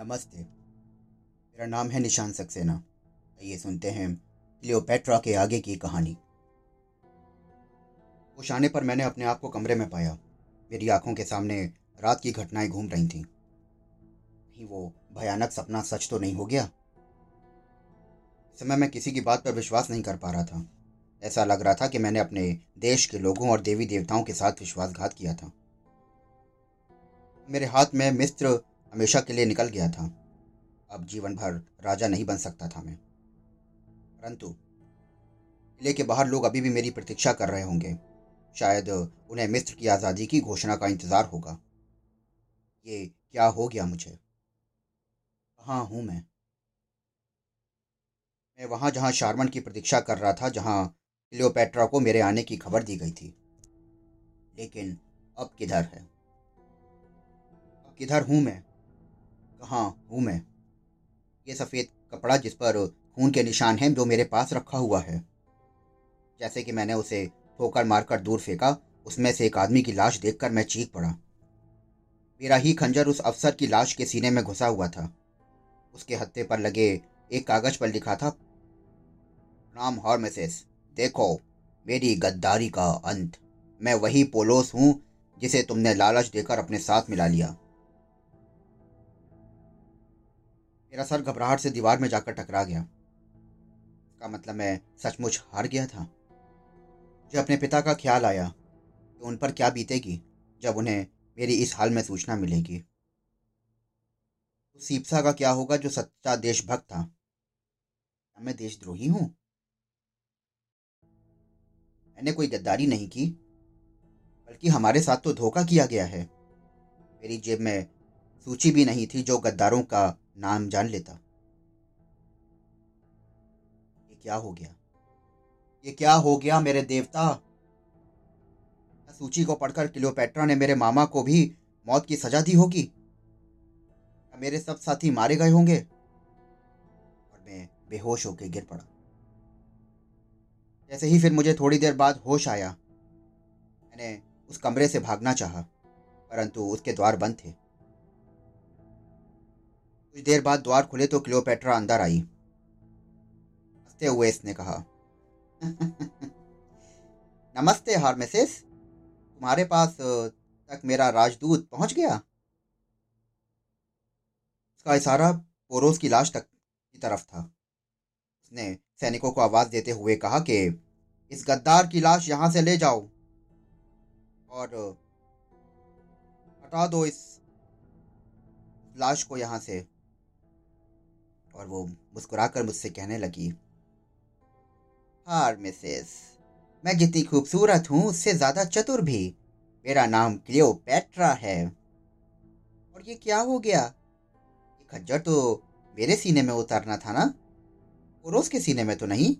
नमस्ते। मेरा नाम है निशान सक्सेना। आइए सुनते हैं क्लियोपेट्रा के आगे की कहानी। उस आने पर मैंने अपने आप को कमरे में पाया। मेरी आँखों के सामने रात की घटनाएँ घूम रही थीं। कहीं वो भयानक सपना सच तो नहीं हो गया? समय मैं किसी की बात पर विश्वास नहीं कर पा रहा था। ऐसा लग रहा था कि मैंने अपने देश के लोगों और देवी देवताओं के साथ विश्वासघात किया था। मेरे हाथ में मिस्त्र हमेशा के लिए निकल गया था। अब जीवन भर राजा नहीं बन सकता था मैं। परंतु, किले के बाहर लोग अभी भी मेरी प्रतीक्षा कर रहे होंगे। शायद उन्हें मिस्र की आज़ादी की घोषणा का इंतज़ार होगा। ये क्या हो गया मुझे? कहाँ हूँ मैं? मैं वहाँ जहाँ शारमन की प्रतीक्षा कर रहा था, जहाँ क्लियोपेट्रा को मेरे आने की खबर दी गई थी। लेकिन अब किधर है? अब किधर हूँ मैं? कहाँ हूँ मैं? ये सफ़ेद कपड़ा जिस पर खून के निशान हैं, जो मेरे पास रखा हुआ है। जैसे कि मैंने उसे ठोकर मारकर दूर फेंका, उसमें से एक आदमी की लाश देखकर मैं चीख पड़ा। मेरा ही खंजर उस अफसर की लाश के सीने में घुसा हुआ था। उसके हत्थे पर लगे एक कागज़ पर लिखा था, नाम हॉर्मेसिस, देखो, मेरी गद्दारी का अंत। मैं वही पोलोस हूँ, जिसे तुमने लालच देकर अपने साथ मिला लिया। मेरा सर घबराहट से दीवार में जाकर टकरा गया। इसका मतलब मैं सचमुच हार गया था। मुझे अपने पिता का ख्याल आया कि उन पर क्या बीतेगी जब उन्हें मेरी इस हाल में सूचना मिलेगी। उस सीपसा का क्या होगा जो सच्चा देशभक्त था? क्या मैं देशद्रोही हूँ? मैंने कोई गद्दारी नहीं की, बल्कि हमारे साथ तो धोखा किया गया है। मेरी जेब में सूची भी नहीं थी जो गद्दारों का नाम जान लेता। ये क्या हो गया? ये क्या हो गया मेरे देवता? सूची को पढ़कर क्लियोपेट्रा ने मेरे मामा को भी मौत की सजा दी होगी। मेरे सब साथी मारे गए होंगे? और मैं बेहोश होकर गिर पड़ा। जैसे ही फिर मुझे थोड़ी देर बाद होश आया, मैंने उस कमरे से भागना चाहा, परंतु उसके द्वार बंद थे। कुछ देर बाद द्वार खुले तो क्लियोपेट्रा अंदर आई। हँसते हुए इसने कहा, नमस्ते हार्मेसिस तुम्हारे पास तक मेरा राजदूत पहुँच गया। उसका इशारा पोरोस की लाश तक की तरफ़ था। उसने सैनिकों को आवाज़ देते हुए कहा कि, इस गद्दार की लाश यहाँ से ले जाओ। और, हटा दो इस लाश को यहाँ से। और वो मुस्कुराकर मुझसे कहने लगी, हार, मिसेस, मैं जितनी खूबसूरत हूँ, उससे ज़्यादा चतुर भी। मेरा नाम क्लियोपेट्रा है। और ये क्या हो गया? ये खज्जर तो मेरे सीने में उतरना था ना? पुरुष के सीने में तो नहीं?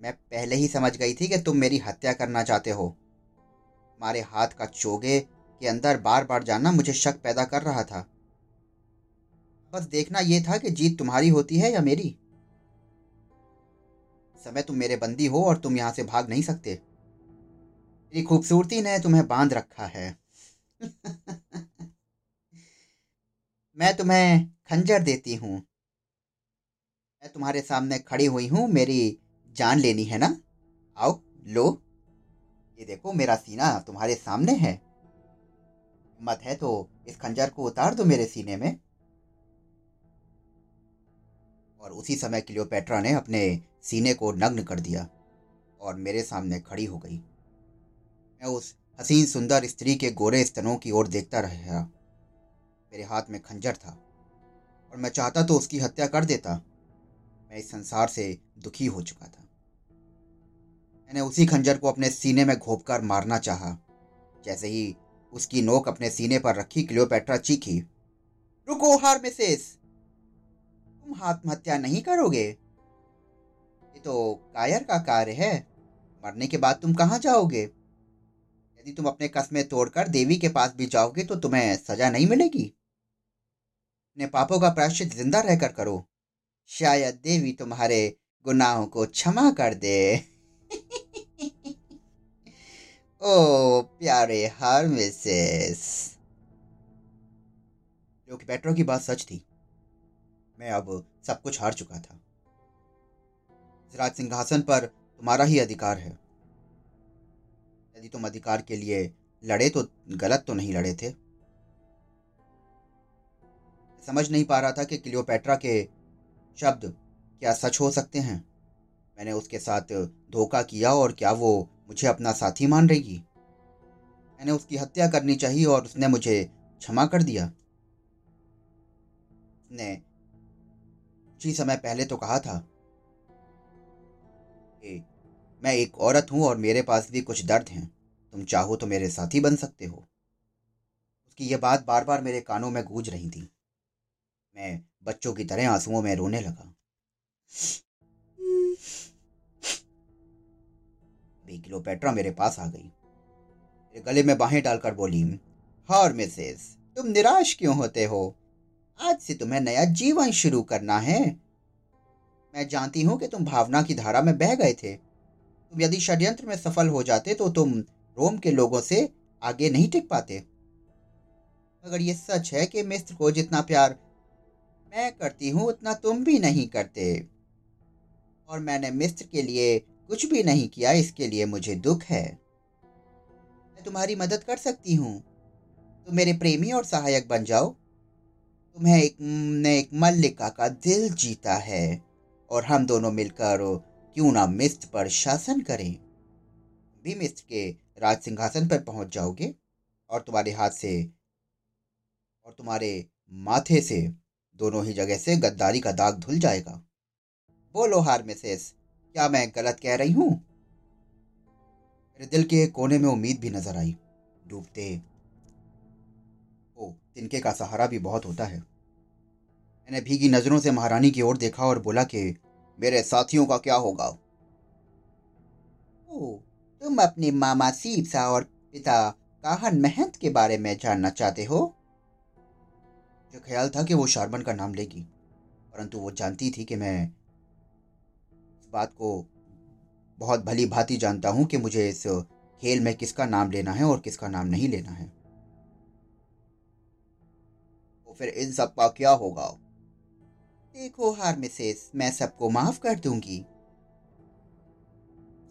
मैं पहले ही समझ गई थी कि तुम मेरी हत्या करना चाहते हो। तुम्हारे हाथ का चोगे के अंदर बार बार जाना मुझे शक पैदा कर रहा था। बस देखना यह था कि जीत तुम्हारी होती है या मेरी। समय तुम मेरे बंदी हो और तुम यहाँ से भाग नहीं सकते। मेरी खूबसूरती ने तुम्हें बाँध रखा है। मैं तुम्हें खंजर देती हूँ। मैं तुम्हारे सामने खड़ी हुई हूँ, मेरी जान लेनी है ना? आओ, लो। ये देखो, मेरा सीना तुम्हारे सामने है। हिम्मत है तो इस खंजर को उतार दो मेरे सीने में। और उसी समय क्लियोपेट्रा ने अपने सीने को नग्न कर दिया और मेरे सामने खड़ी हो गई। मैं उस हसीन सुंदर स्त्री के गोरे स्तनों की ओर देखता रहा। मेरे हाथ में खंजर था और मैं चाहता तो उसकी हत्या कर देता। मैं इस संसार से दुखी हो चुका था। मैंने उसी खंजर को अपने सीने में घोपकर मारना चाहा। जैसे ही उसकी नोक अपने सीने पर रखी, क्लियोपेट्रा चीखी, रुको हार मिसेस! तुम आत्महत्या नहीं करोगे? ये तो कायर का कार्य है। मरने के बाद तुम कहाँ जाओगे? यदि तुम अपने कस्में तोड़कर देवी के पास भी जाओगे तो तुम्हें सजा नहीं मिलेगी। अपने पापों का प्रायश्चित ज़िंदा रहकर करो। शायद देवी तुम्हारे गुनाहों को क्षमा कर दे। ओ प्यारे हर मिसेस क्लियोपेट्रा की बात सच थी। मैं अब सब कुछ हार चुका था। इस राज सिंहासन पर तुम्हारा ही अधिकार है। यदि तुम अधिकार के लिए लड़े तो गलत तो नहीं लड़े थे। समझ नहीं पा रहा था कि क्लियोपेट्रा के शब्द क्या सच हो सकते हैं। मैंने उसके साथ धोखा किया और क्या वो मुझे अपना साथी मान रहेगी मैंने उसकी हत्या करनी चाहिए और उसने मुझे क्षमा कर दिया। उसने कुछ ही समय पहले तो कहा था कि मैं एक औरत हूँ और मेरे पास भी कुछ दर्द हैं। तुम चाहो तो मेरे साथी बन सकते हो। उसकी यह बात बार बार मेरे कानों में गूंज रही थी। मैं बच्चों की तरह आंसुओं में रोने लगा। किलो पेट्रा मेरे पास आ गई। मेरे गले में बाहें डालकर बोली, हार मिसेस, तुम निराश क्यों होते हो? आज से तुम्हें नया जीवन शुरू करना है। मैं जानती हूँ कि तुम भावना की धारा में बह गए थे। तुम यदि षड्यंत्र में सफल हो जाते तो तुम रोम के लोगों से आगे नहीं टिक पाते। अगर ये सच है कि मिस्र को जितना प्यार मैं करती हूँ, उतना तुम भी नहीं करते। और मैंने मिस्र के लिए कुछ भी नहीं किया, इसके लिए मुझे दुख है। मैं तुम्हारी मदद कर सकती हूँ। तुम मेरे प्रेमी और सहायक बन जाओ। तुम्हें एक, ने एक मल्लिका का दिल जीता है और हम दोनों मिलकर क्यों ना मिस्र पर शासन करें। भी मिस्र के राज सिंहासन पर पहुँच जाओगे और तुम्हारे हाथ से और तुम्हारे माथे से दोनों ही जगह से गद्दारी का दाग धुल जाएगा। बोलो हार मिसेस, क्या मैं गलत कह रही हूँ? मेरे दिल के कोने में उम्मीद भी नज़र आई। डूबते तिनके का सहारा भी बहुत होता है। मैंने भीगी नज़रों से महारानी की ओर देखा और बोला कि, मेरे साथियों का क्या होगा? ओ, तुम अपने मामा सीपसा और पिता काहन महंत के बारे में जानना चाहते हो? जो ख्याल था कि वो शारमन का नाम लेगी, परंतु वो जानती थी कि मैं इस बात को बहुत भली भांति जानता हूँ कि मुझे इस खेल में किसका नाम लेना है और किसका नाम नहीं लेना है। तो फिर इन सब का क्या होगा? देखो, हार मिसेस मैं सबको माफ़ कर दूँगी।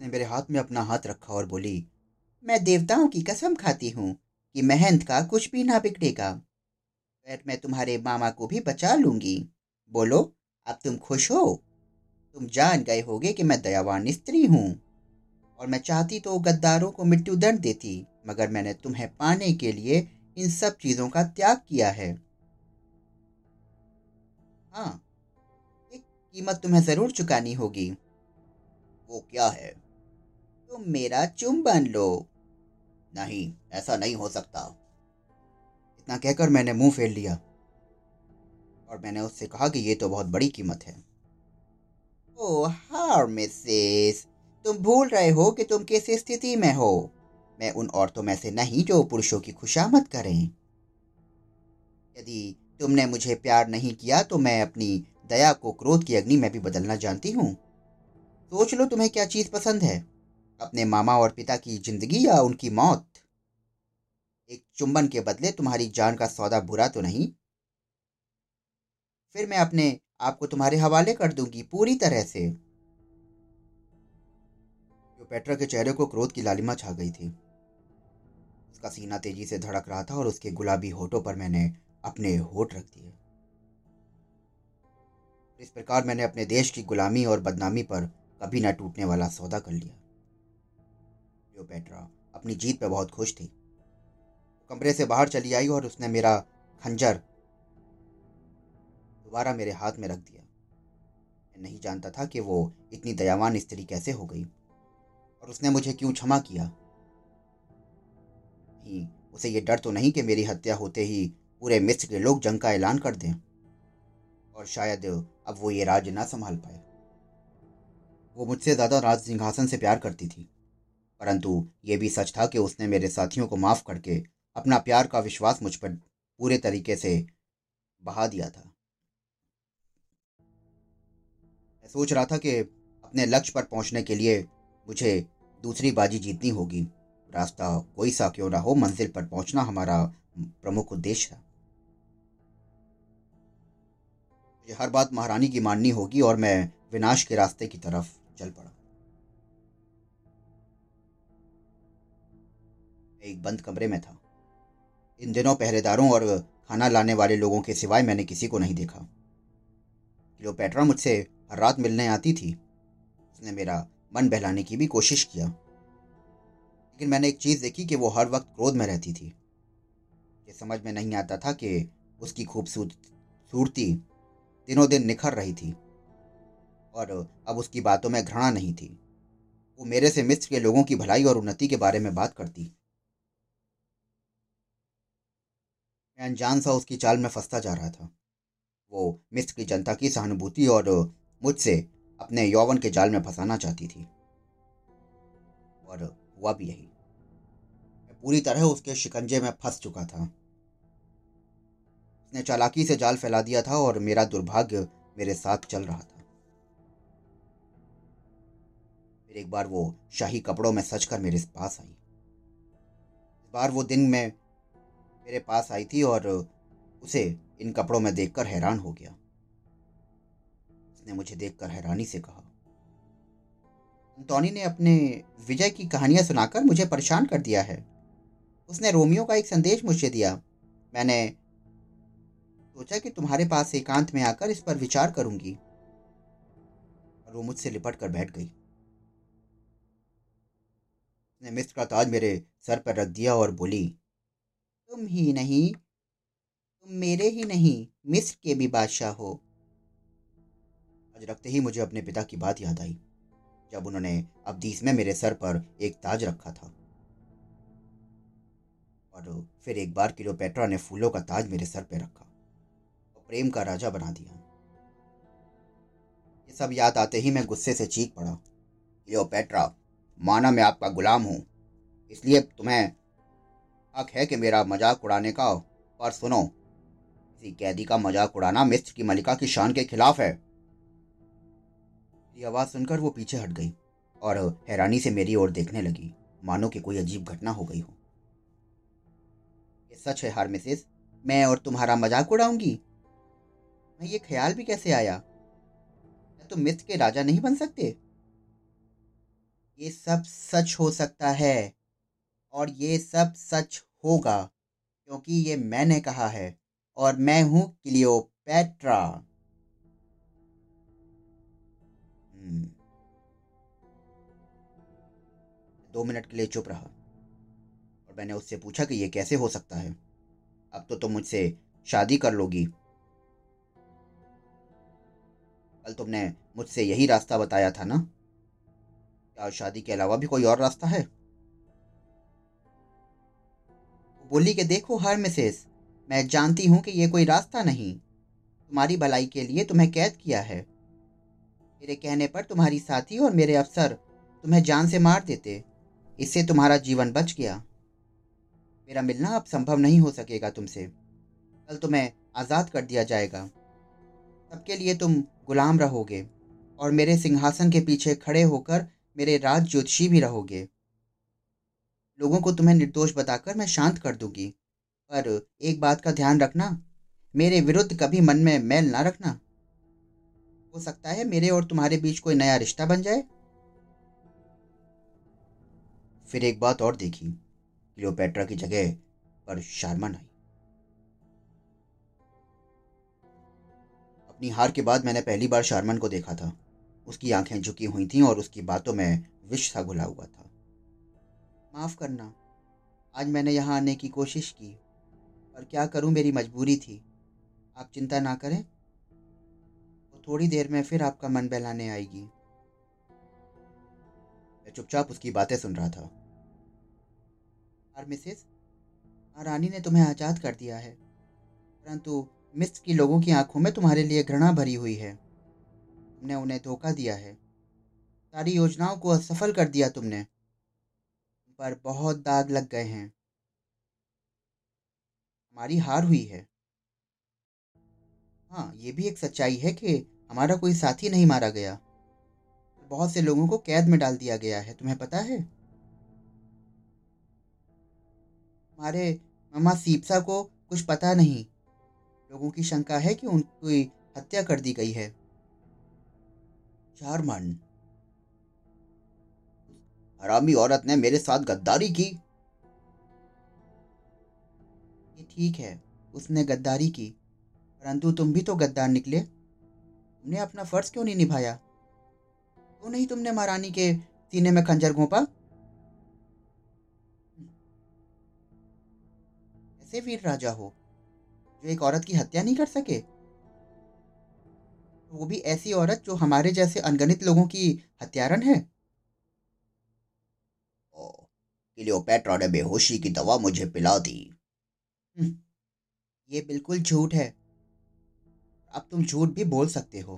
ने मेरे हाथ में अपना हाथ रखा और बोली, मैं देवताओं की कसम खाती हूँ कि महंत का कुछ भी ना बिगड़ेगा। फिर मैं तुम्हारे मामा को भी बचा लूँगी। बोलो, अब तुम खुश हो? तुम जान गए होगे कि मैं दयावान स्त्री हूँ। और मैं चाहती तो गद्दारों को मृत्यु दंड देती, मगर मैंने तुम्हें पाने के लिए इन सब चीज़ों का त्याग किया है। हाँ एक कीमत तुम्हें ज़रूर चुकानी होगी। वो क्या है? तुम मेरा चुंबन लो। नहीं, ऐसा नहीं हो सकता। इतना कहकर मैंने मुँह फेर लिया। और मैंने उससे कहा कि ये तो बहुत बड़ी कीमत है। ओ हार मिसेस। तुम भूल रहे हो कि तुम किस स्थिति में हो। मैं उन औरतों में से नहीं जो पुरुषों की खुशामद करें। यदि तुमने मुझे प्यार नहीं किया तो मैं अपनी दया को क्रोध की अग्नि में भी बदलना जानती हूँ। सोच लो तुम्हें क्या चीज़ पसंद है। अपने मामा और पिता की ज़िंदगी या उनकी मौत? एक चुंबन के बदले तुम्हारी जान का सौदा बुरा तो नहीं? फिर मैं अपने आप को तुम्हारे हवाले कर दूँगी पूरी तरह से। पेट्रा के चेहरे को क्रोध की लालिमा छा गई थी। उसका सीना तेज़ी से धड़क रहा था और उसके गुलाबी होठों पर मैंने अपने होठ रख दिए। इस प्रकार मैंने अपने देश की गुलामी और बदनामी पर कभी न टूटने वाला सौदा कर लिया। पेट्रा अपनी जीत पर बहुत खुश थी। कमरे से बाहर चली आई और उसने मेरा खंजर दोबारा मेरे हाथ में रख दिया। मैं नहीं जानता था कि वो इतनी दयावान स्त्री कैसे हो गई और उसने मुझे क्यों क्षमा किया। नहीं, उसे ये डर तो नहीं कि मेरी हत्या होते ही पूरे मिस्र के लोग जंग का ऐलान कर दें और शायद अब वो ये राज्य ना संभाल पाए। वो मुझसे ज़्यादा राज सिंहासन से प्यार करती थी। परंतु ये भी सच था कि उसने मेरे साथियों को माफ़ करके अपना प्यार का विश्वास मुझ पर पूरे तरीके से बहा दिया था। मैं सोच रहा था कि अपने लक्ष्य पर पहुँचने के लिए मुझे दूसरी बाजी जीतनी होगी। रास्ता कोई सा क्यों ना हो, मंजिल पर पहुँचना हमारा प्रमुख उद्देश्य था। मुझे हर बात महारानी की माननी होगी और मैं विनाश के रास्ते की तरफ़ चल पड़ा। एक बंद कमरे में था। इन दिनों पहरेदारों और खाना लाने वाले लोगों के सिवाय मैंने किसी को नहीं देखा। क्लियोपेट्रा मुझसे हर रात मिलने आती थी। उसने मेरा मन बहलाने की भी कोशिश किया। लेकिन मैंने एक चीज़ देखी कि वो हर वक्त क्रोध में रहती थी। ये समझ में नहीं आता था कि उसकी खूबसूरती दिनों दिन निखर रही थी और अब उसकी बातों में घृणा नहीं थी। वो मेरे से मिस्र के लोगों की भलाई और उन्नति के बारे में बात करती। मैं अनजान सा उसकी चाल में फंसता जा रहा था। वो मिस्र की जनता की सहानुभूति और मुझसे अपने यौवन के जाल में फंसाना चाहती थी। और हुआ भी यही। मैं पूरी तरह उसके शिकंजे में फंस चुका था। उसने चालाकी से जाल फैला दिया था और मेरा दुर्भाग्य मेरे साथ चल रहा था। फिर एक बार वो शाही कपड़ों में सजकर मेरे पास आई। इस बार वो दिन में मेरे पास आई थी और उसे इन कपड़ों में देखकर हैरान हो गया। उसने मुझे देखकर हैरानी से कहा, अंतोनी ने अपने विजय की कहानियाँ सुनाकर मुझे परेशान कर दिया है। उसने रोमियो का एक संदेश मुझे दिया। मैंने सोचा कि तुम्हारे पास एकांत में आकर इस पर विचार करूँगी। और वो मुझसे लिपट कर बैठ गई। उसने मिस्र का ताज मेरे सर पर रख दिया और बोली, तुम ही नहीं, तुम मेरे ही नहीं, मिस्र के भी बादशाह हो। आज रखते ही मुझे अपने पिता की बात याद आई, जब उन्होंने अब्दीस में मेरे सर पर एक ताज रखा था। और फिर एक बार किलोपेट्रा ने फूलों का ताज मेरे सर पर रखा। प्रेम का राजा बना दिया। ये सब याद आते ही मैं गुस्से से चीख पड़ा। किलोपेट्रा माना मैं आपका गुलाम हूँ। इसलिए तुम्हें हक है कि मेरा मज़ाक उड़ाने का पर सुनो, किसी कैदी का मज़ाक उड़ाना मिस्र की मलिका की शान के खिलाफ है। आवाज़ सुनकर वो पीछे हट गई और हैरानी से मेरी ओर देखने लगी। मानो कि कोई अजीब घटना हो गई हो। ये सच है हार मिसेस मैं और तुम्हारा मज़ाक उड़ाऊँगी? मैं ये ख्याल भी कैसे आया? क्या तुम मिस्र के राजा नहीं बन सकते? ये सब सच हो सकता है और ये सब सच होगा, क्योंकि ये मैंने कहा है और मैं हूँ क्लियोपेट्रा। हम्म। दो मिनट के लिए चुप रहा और मैंने उससे पूछा कि ये कैसे हो सकता है? अब तो तुम तो मुझसे शादी कर लोगी। कल तुमने मुझसे यही रास्ता बताया था ना? क्या शादी के अलावा भी कोई और रास्ता है? बोली कि देखो हर मिसेस, मैं जानती हूँ कि यह कोई रास्ता नहीं। तुम्हारी भलाई के लिए तुम्हें कैद किया है। मेरे कहने पर तुम्हारी साथी और मेरे अफसर तुम्हें जान से मार देते। इससे तुम्हारा जीवन बच गया। मेरा मिलना अब संभव नहीं हो सकेगा तुमसे। कल तुम्हें आज़ाद कर दिया जाएगा। सबके लिए तुम गुलाम रहोगे और मेरे सिंहासन के पीछे खड़े होकर मेरे राज ज्योतिषी भी रहोगे। लोगों को तुम्हें निर्दोष बताकर मैं शांत कर दूँगी। पर एक बात का ध्यान रखना, मेरे विरुद्ध कभी मन में मैल ना रखना। हो सकता है मेरे और तुम्हारे बीच कोई नया रिश्ता बन जाए। फिर एक बात और देखी, क्लियोपेट्रा की जगह पर शारमन आई अपनी हार के बाद मैंने पहली बार शारमन को देखा था। उसकी आँखें झुकी हुई थीं और उसकी बातों में विष सा घुला हुआ था। माफ़ करना, आज मैंने यहाँ आने की कोशिश की, पर क्या करूँ मेरी मजबूरी थी? आप चिंता ना करें। तो थोड़ी देर में फिर आपका मन बहलाने आएगी। मैं चुपचाप उसकी बातें सुन रहा था। और मिसेस। रानी ने तुम्हें आज़ाद कर दिया है। परंतु मिस्र की लोगों की आँखों में तुम्हारे लिए घृणा भरी हुई है। तुमने उन्हें धोखा दिया है। सारी योजनाओं को असफल कर दिया तुमने। पर बहुत दाग लग गए हैं। हमारी हार हुई है। हाँ ये भी एक सच्चाई है कि हमारा कोई साथी नहीं मारा गया। बहुत से लोगों को कैद में डाल दिया गया है, तुम्हें पता है? हमारे मामा सीपसा को कुछ पता नहीं। लोगों की शंका है कि उनकी हत्या कर दी गई है। चारमन हरामी औरत ने मेरे साथ गद्दारी की। ये ठीक है, उसने गद्दारी की, परंतु तुम भी तो गद्दार निकले। तुमने अपना फ़र्ज़ क्यों नहीं निभाया? क्यों नहीं तुमने महारानी के सीने में खंजर घोंपा? ऐसे वीर राजा हो जो एक औरत की हत्या नहीं कर सके? वो भी ऐसी औरत जो हमारे जैसे अनगणित लोगों की हत्यारन है। क्लियोपेट्रा ने बेहोशी की दवा मुझे पिला दी। हम्म, ये बिल्कुल झूठ है। अब तुम झूठ भी बोल सकते हो।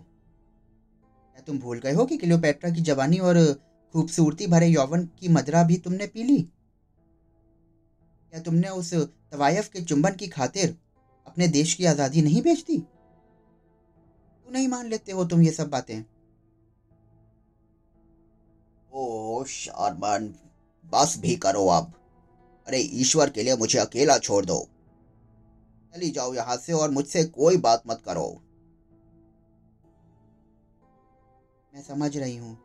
क्या तुम भूल गए हो कि क्लियोपेट्रा की जवानी और खूबसूरती भरे यौवन की मदरा भी तुमने पी ली? क्या तुमने उस तवायफ के चुंबन की खातिर अपने देश की आज़ादी नहीं बेचती? क्यों नहीं मान लेते हो तुम ये सब बातें। ओ शारमान बस भी करो अब। अरे ईश्वर के लिए मुझे अकेला छोड़ दो। चली जाओ यहाँ से और मुझसे कोई बात मत करो। मैं समझ रही हूँ।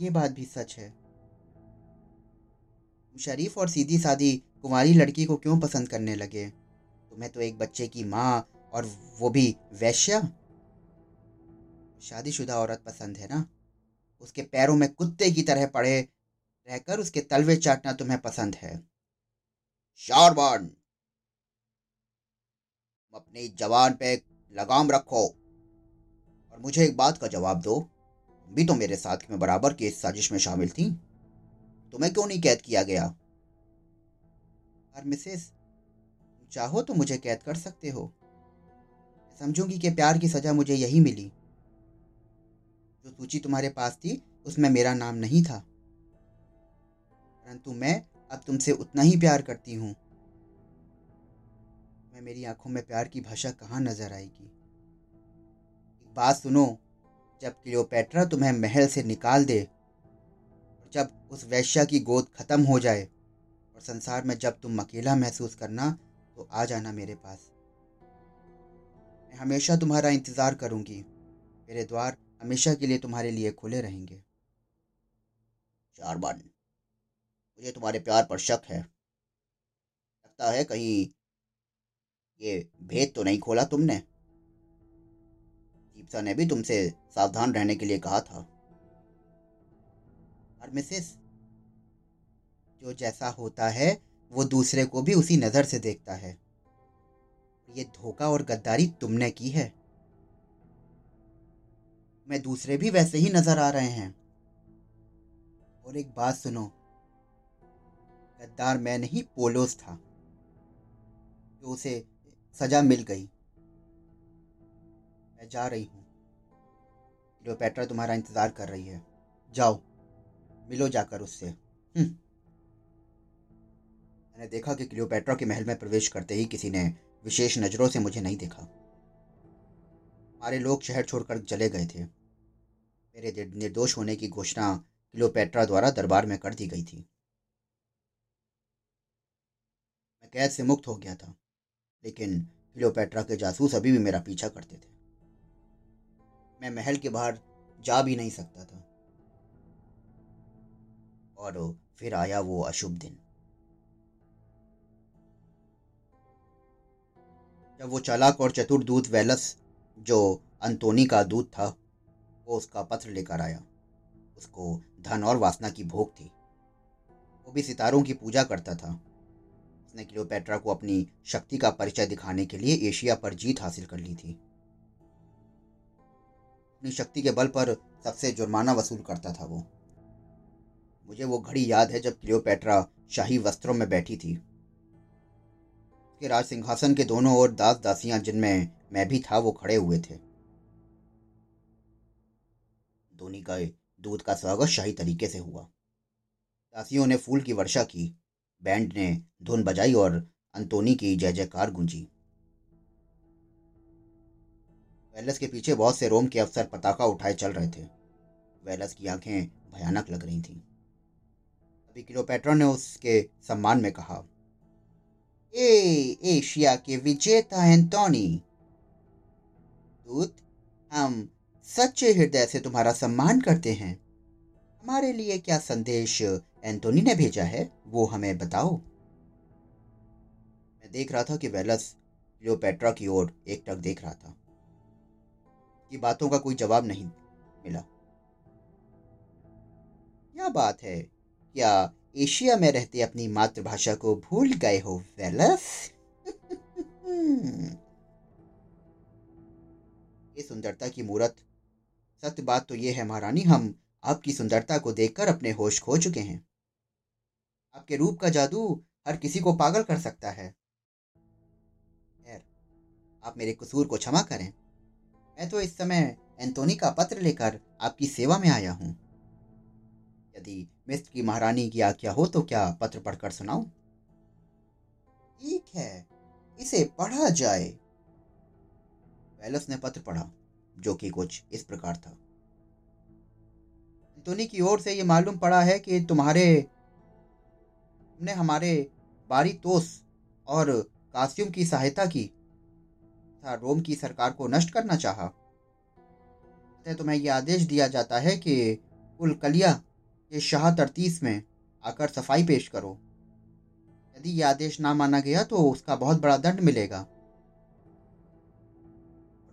ये बात भी सच है। शरीफ और सीधी सादी कुमारी लड़की को क्यों पसंद करने लगे? तुम्हें तो एक बच्चे की माँ और वो भी वैश्या। शादीशुदा औरत पसंद है ना? उसके पैरों में कुत्ते की तरह पड़े रहकर उसके तलवे चाटना तुम्हें पसंद है। शारबान! अपनी जवान पे लगाम रखो। और मुझे एक बात का जवाब दो। तुम भी तो मेरे साथ में बराबर की इस साजिश में शामिल थी? तुम्हें क्यों नहीं कैद किया गया? और मिसेस चाहो तो मुझे कैद कर सकते हो। समझूँगी कि प्यार की सजा मुझे यही मिली। जो सूची तुम्हारे पास थी, उसमें मेरा नाम नहीं था। परंतु मैं अब तुमसे उतना ही प्यार करती हूँ। मैं मेरी आँखों में प्यार की भाषा कहाँ नज़र आएगी? एक बात सुनो, जब क्लियोपेट्रा तुम्हें महल से निकाल दे, और जब उस वैश्या की गोद खत्म हो जाए, और संसार में जब तुम अकेला महसूस करना तो आ जाना मेरे पास। मैं हमेशा तुम्हारा इंतज़ार करूँगी। मेरे द्वार हमेशा के लिए तुम्हारे लिए खुले रहेंगे। चारबान मुझे तुम्हारे प्यार पर शक है। लगता है कहीं ये भेद तो नहीं खोला तुमने। दीपसा ने भी तुमसे सावधान रहने के लिए कहा था। और मिसेस, जो जैसा होता है वो दूसरे को भी उसी नज़र से देखता है। ये धोखा और गद्दारी तुमने की है। मैं दूसरे भी वैसे ही नज़र आ रहे हैं। और एक बात सुनो, गद्दार मैं नहीं, पोलोस था, जो उसे सजा मिल गई। मैं जा रही हूँ। क्लियोपेट्रा तुम्हारा इंतज़ार कर रही है। जाओ, मिलो जाकर उससे। हम्म। मैंने देखा कि क्लियोपेट्रा के महल में प्रवेश करते ही किसी ने विशेष नज़रों से मुझे नहीं देखा। हमारे लोग शहर छोड़कर चले गए थे। मेरे निर्दोष होने की घोषणा क्लियोपेट्रा द्वारा दरबार में कर दी गई थी। मैं कैद से मुक्त हो गया था, लेकिन क्लियोपेट्रा के जासूस अभी भी मेरा पीछा करते थे। मैं महल के बाहर जा भी नहीं सकता था। और फिर आया वो अशुभ दिन। जब वो चालाक और चतुर दूत वेलस, जो अंतोनी का दूत था, वो उसका पत्र लेकर आया। उसको धन और वासना की भोग थी। वो भी सितारों की पूजा करता था। उसने क्लियोपेट्रा को अपनी शक्ति का परिचय दिखाने के लिए एशिया पर जीत हासिल कर ली थी। अपनी शक्ति के बल पर सबसे जुर्माना वसूल करता था वो। मुझे वो घड़ी याद है जब क्लियोपेट्रा शाही वस्त्रों में बैठी थी। उसके राज सिंहासन के दोनों ओर दास दासियाँ जिनमें मैं भी था, वो खड़े हुए थे। धोनी का दूध का स्वागत शाही तरीके से हुआ। दासियों ने फूल की वर्षा की, बैंड ने धुन बजाई और अंतोनी की जय जयकार गूंजी। वेलस के पीछे बहुत से रोम के अफसर पताका उठाए चल रहे थे। वेलस की आँखें भयानक लग रही थीं। अभी क्लियोपेट्रा ने उसके सम्मान में कहा ए एशिया के विजेता एंटोनी दूत हम सच्चे हृदय से तुम्हारा सम्मान करते हैं हमारे लिए क्या संदेश एंटोनी ने भेजा है वो हमें बताओ मैं देख रहा था कि वेलस क्लियोपेट्रा की ओर एक टक देख रहा था की बातों का कोई जवाब नहीं मिला क्या बात है क्या एशिया में रहते अपनी मातृभाषा को भूल गए हो वेलस ये सुंदरता की मूर्त। सत्य बात तो ये है महारानी, हम आपकी सुंदरता को देखकर अपने होश खो चुके हैं। आपके रूप का जादू हर किसी को पागल कर सकता है। आप मेरे कसूर को क्षमा करें। मैं तो इस समय एंटोनी का पत्र लेकर आपकी सेवा में आया हूँ। यदि मिस्र की महारानी की आज्ञा हो तो क्या पत्र पढ़कर सुनाऊं? ठीक है, इसे पढ़ा जाए। वेलस ने पत्र पढ़ा, जो कि कुछ इस प्रकार था। एंटोनी की ओर से ये मालूम पड़ा है कि तुम्हारे, तुमने हमारे बारी तोस और कासियम की सहायता की, तथा रोम की सरकार को नष्ट करना चाहा। तुम्हें यह आदेश दिया जाता है कि कुल कलिया के शाह तरतीस में आकर सफ़ाई पेश करो। यदि यह आदेश ना माना गया तो उसका बहुत बड़ा दंड मिलेगा।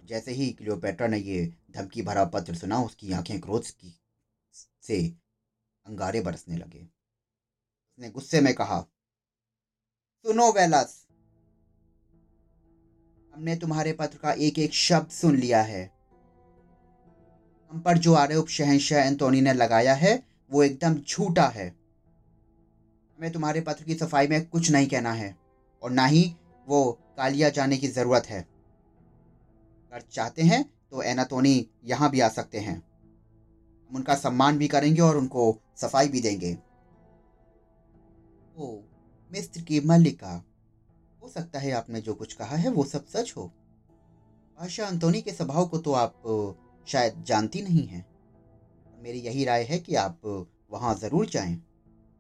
जैसे ही क्लियोपेट्रा ने ये धमकी भरा पत्र सुना, उसकी आँखें क्रोध की से अंगारे बरसने लगे। उसने गुस्से में कहा, सुनो वेलस, हमने तुम्हारे पत्र का एक एक शब्द सुन लिया है। हम पर जो आरोप शहनशाह एंटोनी ने लगाया है वो एकदम झूठा है। हमें तुम्हारे पत्र की सफ़ाई में कुछ नहीं कहना है और ना ही वो कालिया जाने की ज़रूरत है। अगर चाहते हैं तो एनातोनी यहाँ भी आ सकते हैं। हम उनका सम्मान भी करेंगे और उनको सफ़ाई भी देंगे। ओ मिस्र की मल्लिका, हो सकता है आपने जो कुछ कहा है वो सब सच हो। बादशाह अंतोनी के स्वभाव को तो आप शायद जानती नहीं हैं। मेरी यही राय है कि आप वहाँ ज़रूर जाएँ।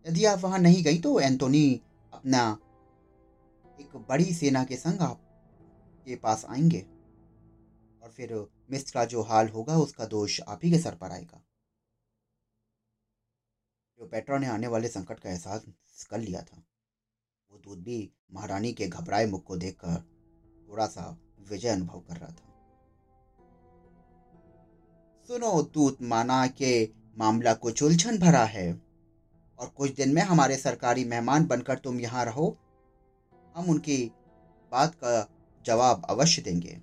यदि आप वहाँ नहीं गई तो एंटोनी अपना एक बड़ी सेना के संग आप के पास आएँगे। और फिर मिस्र का जो हाल होगा, उसका दोष आप ही के सर पर आएगा। जो पेट्रा ने आने वाले संकट का एहसास कर लिया था, वो दूध भी महारानी के घबराए मुख को देखकर थोड़ा सा विजय अनुभव कर रहा था। सुनो दूत माना के मामला कुछ उलझन भरा है। और कुछ दिन में हमारे सरकारी मेहमान बनकर तुम यहाँ रहो। हम उनकी बात का जवाब अवश्य देंगे।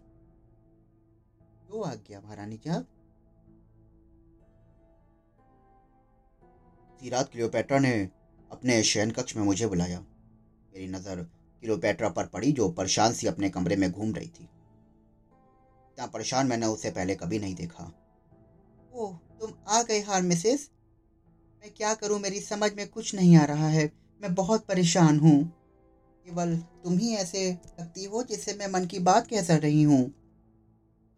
जो आज्ञा महारानी क्या रात क्लियोपेट्रा ने अपने शयन कक्ष में मुझे बुलाया। मेरी नज़र क्लियोपेट्रा पर पड़ी, जो परेशान सी अपने कमरे में घूम रही थी। इतना परेशान मैंने उसे पहले कभी नहीं देखा। ओह, तुम आ गए हार, मिसेस। मैं क्या करूँ? मेरी समझ में कुछ नहीं आ रहा है। मैं बहुत परेशान हूँ। केवल तुम ही ऐसे लगती हो जिससे मैं मन की बात कह रही हूँ।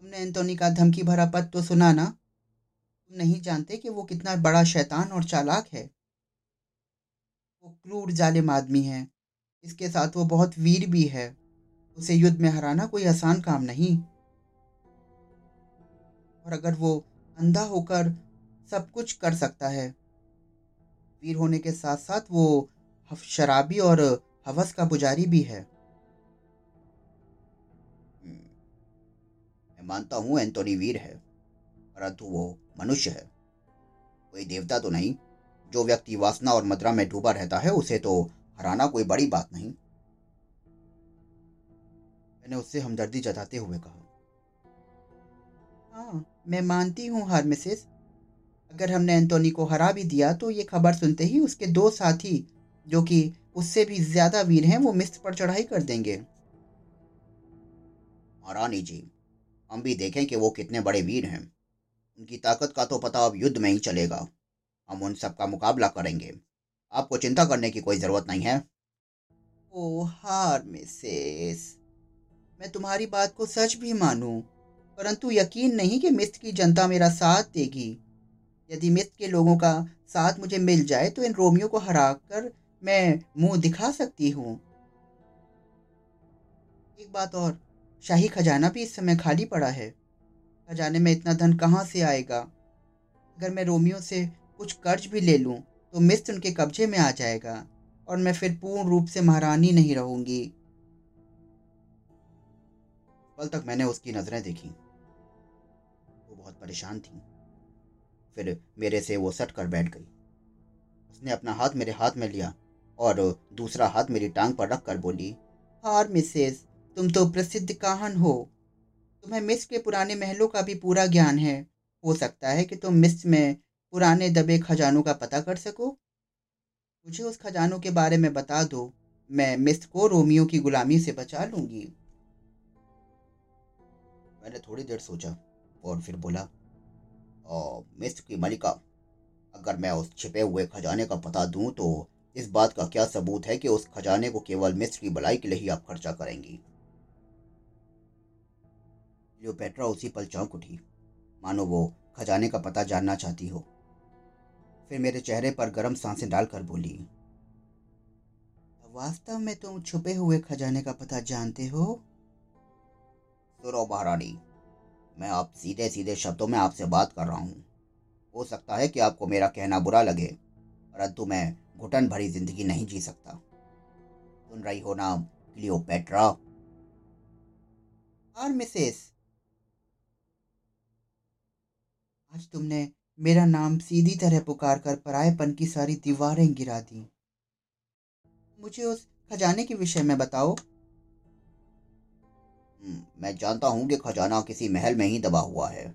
तुमने एंटोनी का धमकी भरा पद तो सुना ना? तुम नहीं जानते कि वो कितना बड़ा शैतान और चालाक है। वो क्रूर, जालिम आदमी है। इसके साथ वो बहुत वीर भी है। उसे युद्ध में हराना कोई आसान काम नहीं। और अगर वो अंधा होकर सब कुछ कर सकता है। वीर होने के साथ साथ वो शराबी और हवस का पुजारी भी है। हम्म, मैं मानता हूँ एंटोनी वीर है परंतु वो मनुष्य है। कोई देवता तो नहीं जो व्यक्ति वासना और मदरा में डूबा रहता है उसे तो हराना कोई बड़ी बात नहीं। मैंने उससे हमदर्दी जताते हुए कहा। हाँ मैं मानती हूँ हार मिसेस अगर हमने एंटोनी को हरा भी दिया तो ये खबर सुनते ही उसके दो साथी, जो कि उससे भी ज़्यादा वीर हैं, वो मिस्र पर चढ़ाई कर देंगे। महारानी जी, हम भी देखें कि वो कितने बड़े वीर हैं। उनकी ताकत का तो पता अब युद्ध में ही चलेगा। हम उन सब का मुकाबला करेंगे। आपको चिंता करने की कोई ज़रूरत नहीं है। ओ हार मिसेस मैं तुम्हारी बात को सच भी मानूं। परंतु यकीन नहीं कि मिस्र की जनता मेरा साथ देगी। यदि मिस्र के लोगों का साथ मुझे मिल जाए तो इन रोमियो को हरा कर मैं मुँह दिखा सकती हूँ। एक बात और, शाही खजाना भी इस समय खाली पड़ा है। खजाने में इतना धन कहाँ से आएगा? अगर मैं रोमियो से कुछ कर्ज भी ले लूँ तो मिस्र उनके कब्जे में आ जाएगा, और मैं फिर पूर्ण रूप से महारानी नहीं रहूँगी। कल तक मैंने उसकी नज़रें देखी। परेशान थी। फिर मेरे से वो सट कर बैठ गई। उसने अपना हाथ मेरे हाथ में लिया और दूसरा हाथ मेरी टांग पर रख कर बोली, हार मिसेस, तुम तो प्रसिद्ध काहन हो। तुम्हें मिस्र के पुराने महलों का भी पूरा ज्ञान है। हो सकता है कि तुम मिस में पुराने दबे खजानों का पता कर सको। मुझे उस खजानों के बारे में बता दो। मैं मिस को रोमियो की गुलामी से बचा लूँगी। मैंने थोड़ी देर सोचा। और फिर बोला मिस्र की मलिका, अगर मैं उस छिपे हुए खजाने का पता दूँ तो इस बात का क्या सबूत है कि उस खजाने को केवल मिस्र की भलाई के लिए ही आप खर्चा करेंगी? लियोपेट्रा उसी पल चौंक उठी। मानो वो खजाने का पता जानना चाहती हो। फिर मेरे चेहरे पर गर्म साँसें डालकर बोली वास्तव में तुम छुपे हुए खजाने का पता जानते हो? सुनो महारानी मैं आप सीधे सीधे शब्दों में आपसे बात कर रहा हूँ। हो सकता है कि आपको मेरा कहना बुरा लगे, परंतु मैं घुटन भरी ज़िंदगी नहीं जी सकता। सुन रही हो ना क्लियोपेट्रा। और मिसेस। आज तुमने मेरा नाम सीधी तरह पुकार कर परायपन की सारी दीवारें गिरा दी। मुझे उस खजाने के विषय में बताओ। मैं जानता हूँ कि खजाना किसी महल में ही दबा हुआ है,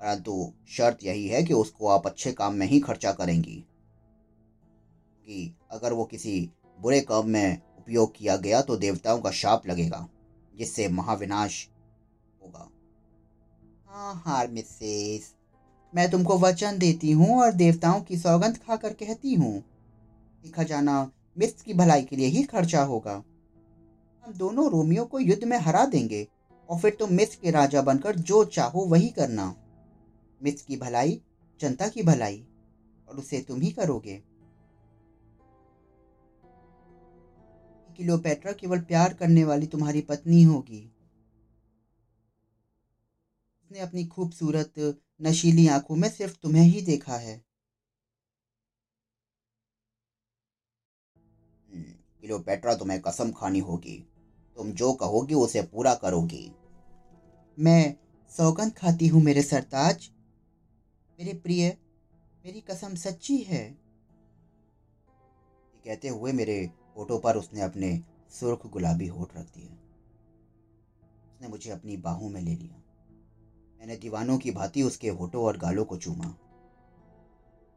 परंतु शर्त यही है कि उसको आप अच्छे काम में ही खर्चा करेंगी। कि अगर वो किसी बुरे काम में उपयोग किया गया तो देवताओं का शाप लगेगा, जिससे महाविनाश होगा। हाँ हार मिसेस। मैं तुमको वचन देती हूँ और देवताओं की सौगंध खाकर कहती हूँ खजाना मिस्र की भलाई के लिए ही खर्चा होगा। हम दोनों रोमियो को युद्ध में हरा देंगे और फिर तुम मिस्र के राजा बनकर जो चाहो वही करना। मिस्र की भलाई जनता की भलाई और उसे तुम ही करोगे। किलोपेट्रा केवल प्यार करने वाली तुम्हारी पत्नी होगी। उसने अपनी खूबसूरत नशीली आँखों में सिर्फ़ तुम्हें ही देखा है। क्लियोपेट्रा हम्म, तुम्हें कसम खानी होगी। तुम जो कहोगी उसे पूरा करोगी। मैं सौगंध खाती हूँ मेरे सरताज। मेरे प्रिय, मेरी कसम सच्ची है। कहते हुए मेरे होठों पर उसने अपने सुर्ख गुलाबी होठ रख दिए। उसने मुझे अपनी बाहों में ले लिया। मैंने दीवानों की भांति उसके होठों और गालों को चूमा।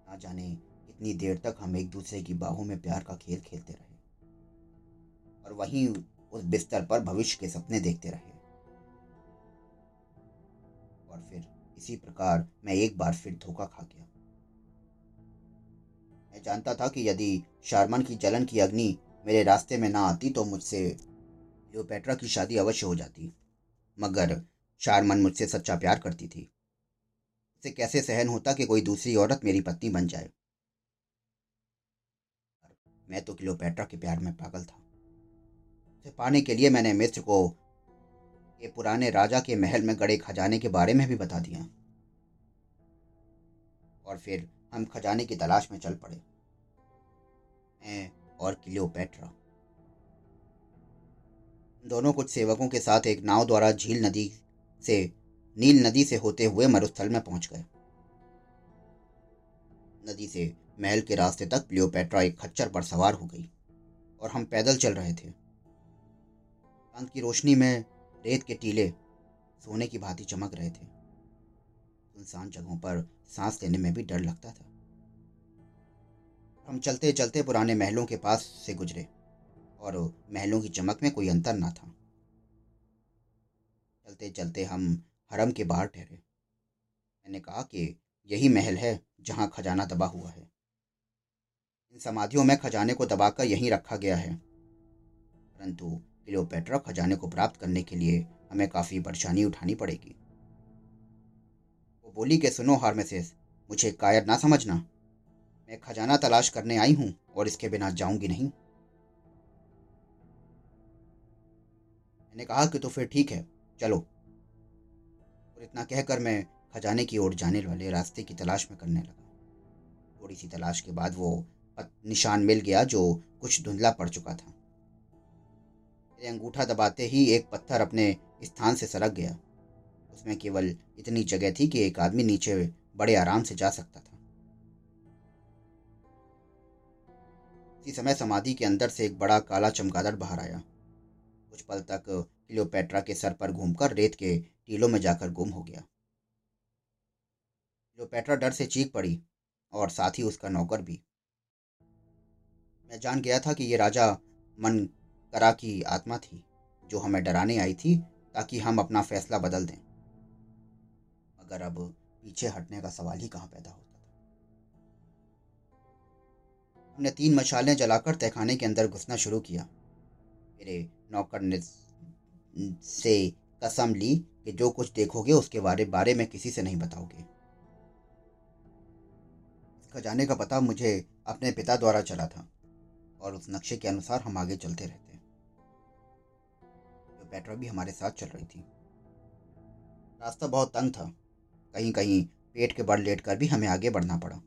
ना जाने कितनी देर तक हम एक दूसरे की बाहों में प्यार का खेल खेलते रहे। और वहीं उस बिस्तर पर भविष्य के सपने देखते रहे। और फिर इसी प्रकार मैं एक बार फिर धोखा खा गया। मैं जानता था कि यदि शारमन की जलन की अग्नि मेरे रास्ते में ना आती तो मुझसे लियोपेट्रा की शादी अवश्य हो जाती, मगर शारमन मुझसे सच्चा प्यार करती थी। उसे कैसे सहन होता कि कोई दूसरी औरत मेरी पत्नी बन जाए? मैं तो क्लियोपेट्रा के प्यार में पागल था। उसे पाने के लिए मैंने मिस्र को ये पुराने राजा के महल में गड़े खजाने के बारे में भी बता दिया। और फिर हम खजाने की तलाश में चल पड़े। मैं और क्लियोपेट्रा। दोनों कुछ सेवकों के साथ एक नाव द्वारा झील नदी से, नील नदी से होते हुए मरुस्थल में पहुँच गए। नदी से महल के रास्ते तक प्लियोपेट्रा एक खच्चर पर सवार हो गई और हम पैदल चल रहे थे। अंत की रोशनी में रेत के टीले सोने की भांति चमक रहे थे। सुनसान जगहों पर सांस लेने में भी डर लगता था। हम चलते चलते पुराने महलों के पास से गुजरे और महलों की चमक में कोई अंतर ना था। चलते चलते हम हरम के बाहर ठहरे। मैंने कहा कि यही महल है जहाँ खजाना दबा हुआ है। इन समाधियों में खजाने को दबाकर यहीं रखा गया है। परंतु क्लियोपेट्रा खजाने को प्राप्त करने के लिए हमें काफ़ी परेशानी उठानी पड़ेगी। वो बोली कि सुनो हारमेसेस मुझे कायर ना समझना। मैं खजाना तलाश करने आई हूँ और इसके बिना जाऊँगी नहीं। मैंने कहा कि तो फिर ठीक है, चलो। और इतना कहकर मैं खजाने की ओर जाने वाले रास्ते की तलाश में करने लगा। थोड़ी सी तलाश के बाद वो निशान मिल गया जो कुछ धुंधला पड़ चुका था। अंगूठा दबाते ही एक पत्थर अपने स्थान से सरक गया। उसमें केवल इतनी जगह थी कि एक आदमी नीचे बड़े आराम से जा सकता था। इसी समय समाधि के अंदर से एक बड़ा काला चमगादड़ बाहर आया। कुछ पल तक क्लियोपेट्रा के सर पर घूमकर रेत के टीलों में जाकर गुम हो गया। क्लियोपेट्रा डर से चीख पड़ी और साथ ही उसका नौकर भी। मैं जान गया था कि ये राजा मन करा की आत्मा थी, जो हमें डराने आई थी ताकि हम अपना फैसला बदल दें। मगर अब पीछे हटने का सवाल ही कहाँ पैदा होता था? हमने तीन मशालें जलाकर तहखाने के अंदर घुसना शुरू किया। मेरे नौकर ने से कसम ली कि जो कुछ देखोगे उसके बारे बारे में किसी से नहीं बताओगे। खजाने का पता मुझे अपने पिता द्वारा चला था और उस नक्शे के अनुसार हम आगे चलते रहते। पेट्रा भी हमारे साथ चल रही थी। रास्ता बहुत तंग था। कहीं कहीं पेट के बड़ लेट कर भी हमें आगे बढ़ना पड़ा।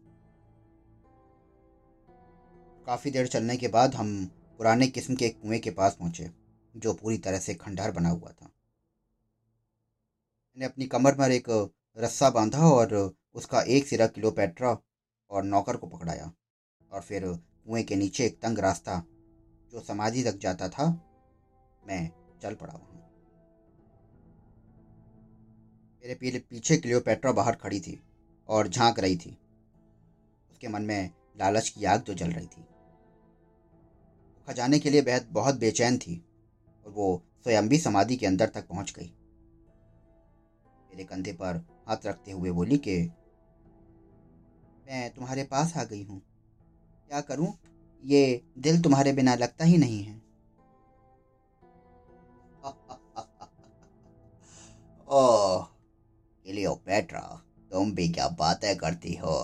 काफ़ी देर चलने के बाद हम पुराने किस्म के कुएँ के पास पहुँचे, जो पूरी तरह से खंडहर बना हुआ था। मैंने अपनी कमर पर एक रस्सा बांधा और उसका एक सिरा किलो पेट्रा और नौकर को पकड़ाया और फिर कुएँ के नीचे एक तंग रास्ता, जो समाधि तक जाता था, मैं चल पड़ा वहाँ। मेरे पीछे क्लियोपेट्रा बाहर खड़ी थी और झाँक रही थी। उसके मन में लालच की आग जो जल रही थी। खजाने के लिए बेहद, बहुत बेचैन थी और वो स्वयं भी समाधि के अंदर तक पहुँच गई। मेरे कंधे पर हाथ रखते हुए बोली कि, मैं तुम्हारे पास आ गई हूँ। क्या करूँ? ये दिल तुम्हारे बिना लगता ही नहीं है। ओह पेट्रा तुम भी क्या बातें करती हो?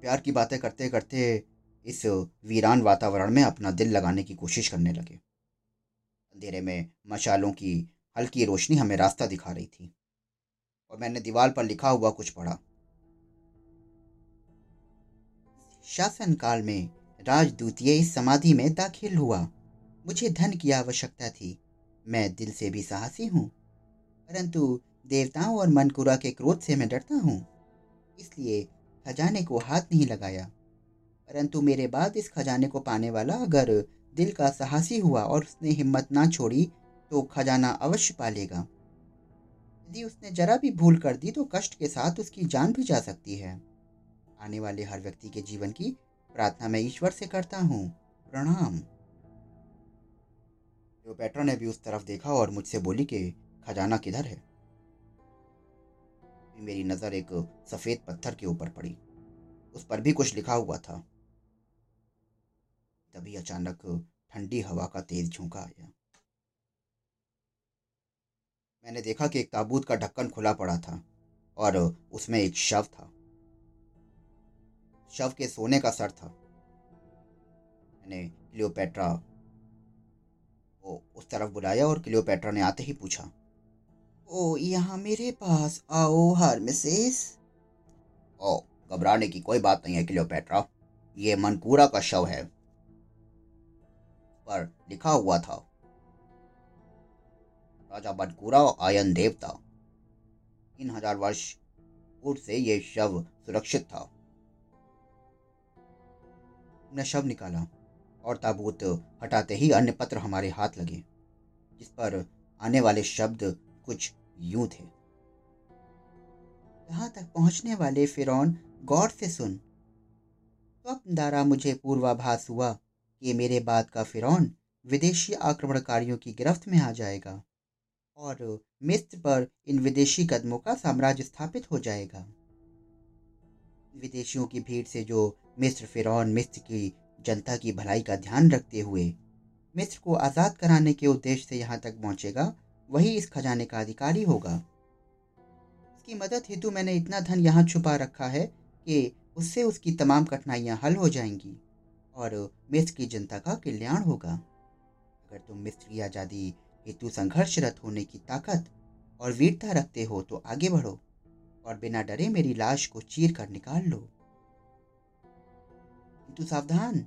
प्यार की बातें करते करते इस वीरान वातावरण में अपना दिल लगाने की कोशिश करने लगे। अंधेरे में मशालों की हल्की रोशनी हमें रास्ता दिखा रही थी, और मैंने दीवार पर लिखा हुआ कुछ पढ़ा। शासन काल में राजदूतीय इस समाधि में दाखिल हुआ। मुझे धन की आवश्यकता थी। मैं दिल से भी साहसी हूँ, परंतु देवताओं और मनकुरा के क्रोध से मैं डरता हूँ, इसलिए खजाने को हाथ नहीं लगाया। परंतु मेरे बाद इस खजाने को पाने वाला अगर दिल का साहसी हुआ और उसने हिम्मत ना छोड़ी तो खजाना अवश्य पालेगा। यदि उसने जरा भी भूल कर दी तो कष्ट के साथ उसकी जान भी जा सकती है। आने वाले हर व्यक्ति के जीवन की प्रार्थना मैं ईश्वर से करता हूँ। प्रणाम। क्लियोपेट्रा ने भी उस तरफ़ देखा और मुझसे बोली कि खजाना किधर है? मेरी नज़र एक सफ़ेद पत्थर के ऊपर पड़ी। उस पर भी कुछ लिखा हुआ था। तभी अचानक ठंडी हवा का तेज झोंका आया। मैंने देखा कि एक ताबूत का ढक्कन खुला पड़ा था और उसमें एक शव था। शव के सोने का सर था। मैंने क्लियोपेट्रा को उस तरफ़ बुलाया और क्लियोपेट्रा ने आते ही पूछा, ओ, यहाँ मेरे पास आओ, हर मिसेस. ओ, घबराने की कोई बात नहीं है क्लियोपेट्रा, ये मनकूरा का शव है। पर लिखा हुआ था, राजा बनकुरा आयन देवता। तीन हज़ार वर्ष पूर्व से यह शव सुरक्षित था। शव निकाला। और ताबूत हटाते ही अन्य पत्र हमारे हाथ लगे, जिस पर आने वाले शब्द कुछ यूँ थे। यहाँ तक पहुँचने वाले फिरौन, गौर से सुन। स्वप्नदारा मुझे पूर्वाभास हुआ कि मेरे बाद का फिरौन विदेशी आक्रमणकारियों की गिरफ्त में आ जाएगा और मिस्र पर इन विदेशी कदमों का साम्राज्य स्थापित हो जाएगा। विदेशियों की भीड़ से जो मिस्र फिरौन, मिस्र की जनता की भलाई का ध्यान रखते हुए मिस्र को आज़ाद कराने के उद्देश्य से यहाँ तक पहुँचेगा, वही इस खजाने का अधिकारी होगा। उसकी मदद हेतु मैंने इतना धन यहाँ छुपा रखा है कि उससे उसकी तमाम कठिनाइयाँ हल हो जाएँगी और मिस्र की जनता का कल्याण होगा। अगर तुम मिस्र की आज़ादी हेतु संघर्षरत होने की ताकत और वीरता रखते हो तो आगे बढ़ो और बिना डरे मेरी लाश को चीर कर निकाल लो। किंतु सावधान।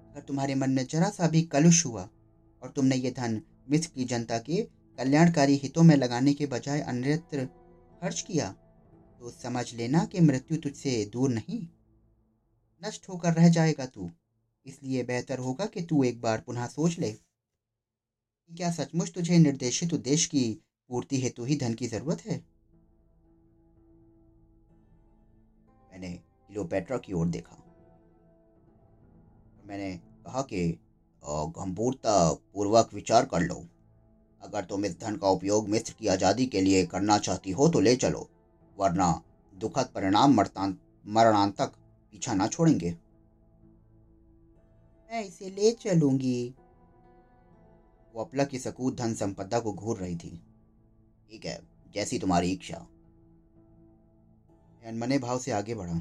अगर तुम्हारे मन में जरा सा भी कलुष हुआ और तुमने ये धन मिस्र की जनता के कल्याणकारी हितों में लगाने के बजाय अन्यत्र खर्च किया तो समझ लेना कि मृत्यु तुझसे दूर नहीं। नष्ट होकर रह जाएगा तू। इसलिए बेहतर होगा कि तू एक बार पुनः सोच ले। क्या सचमुच तुझे निर्देशित उद्देश्य की पूर्ति हेतु ही धन की ज़रूरत है? मैंने क्लियोपेट्रा की ओर देखा। मैंने कहा कि गंभीरता पूर्वक विचार कर लो। अगर तुम इस धन का उपयोग मिस्र की आज़ादी के लिए करना चाहती हो तो ले चलो, वरना दुखद परिणाम मरणांतक पीछा ना छोड़ेंगे। मैं इसे ले चलूँगी। वो अपला की सकूत धन संपदा को घूर रही थी। ठीक है, जैसी तुम्हारी इच्छा। अनमने भाव से आगे बढ़ा।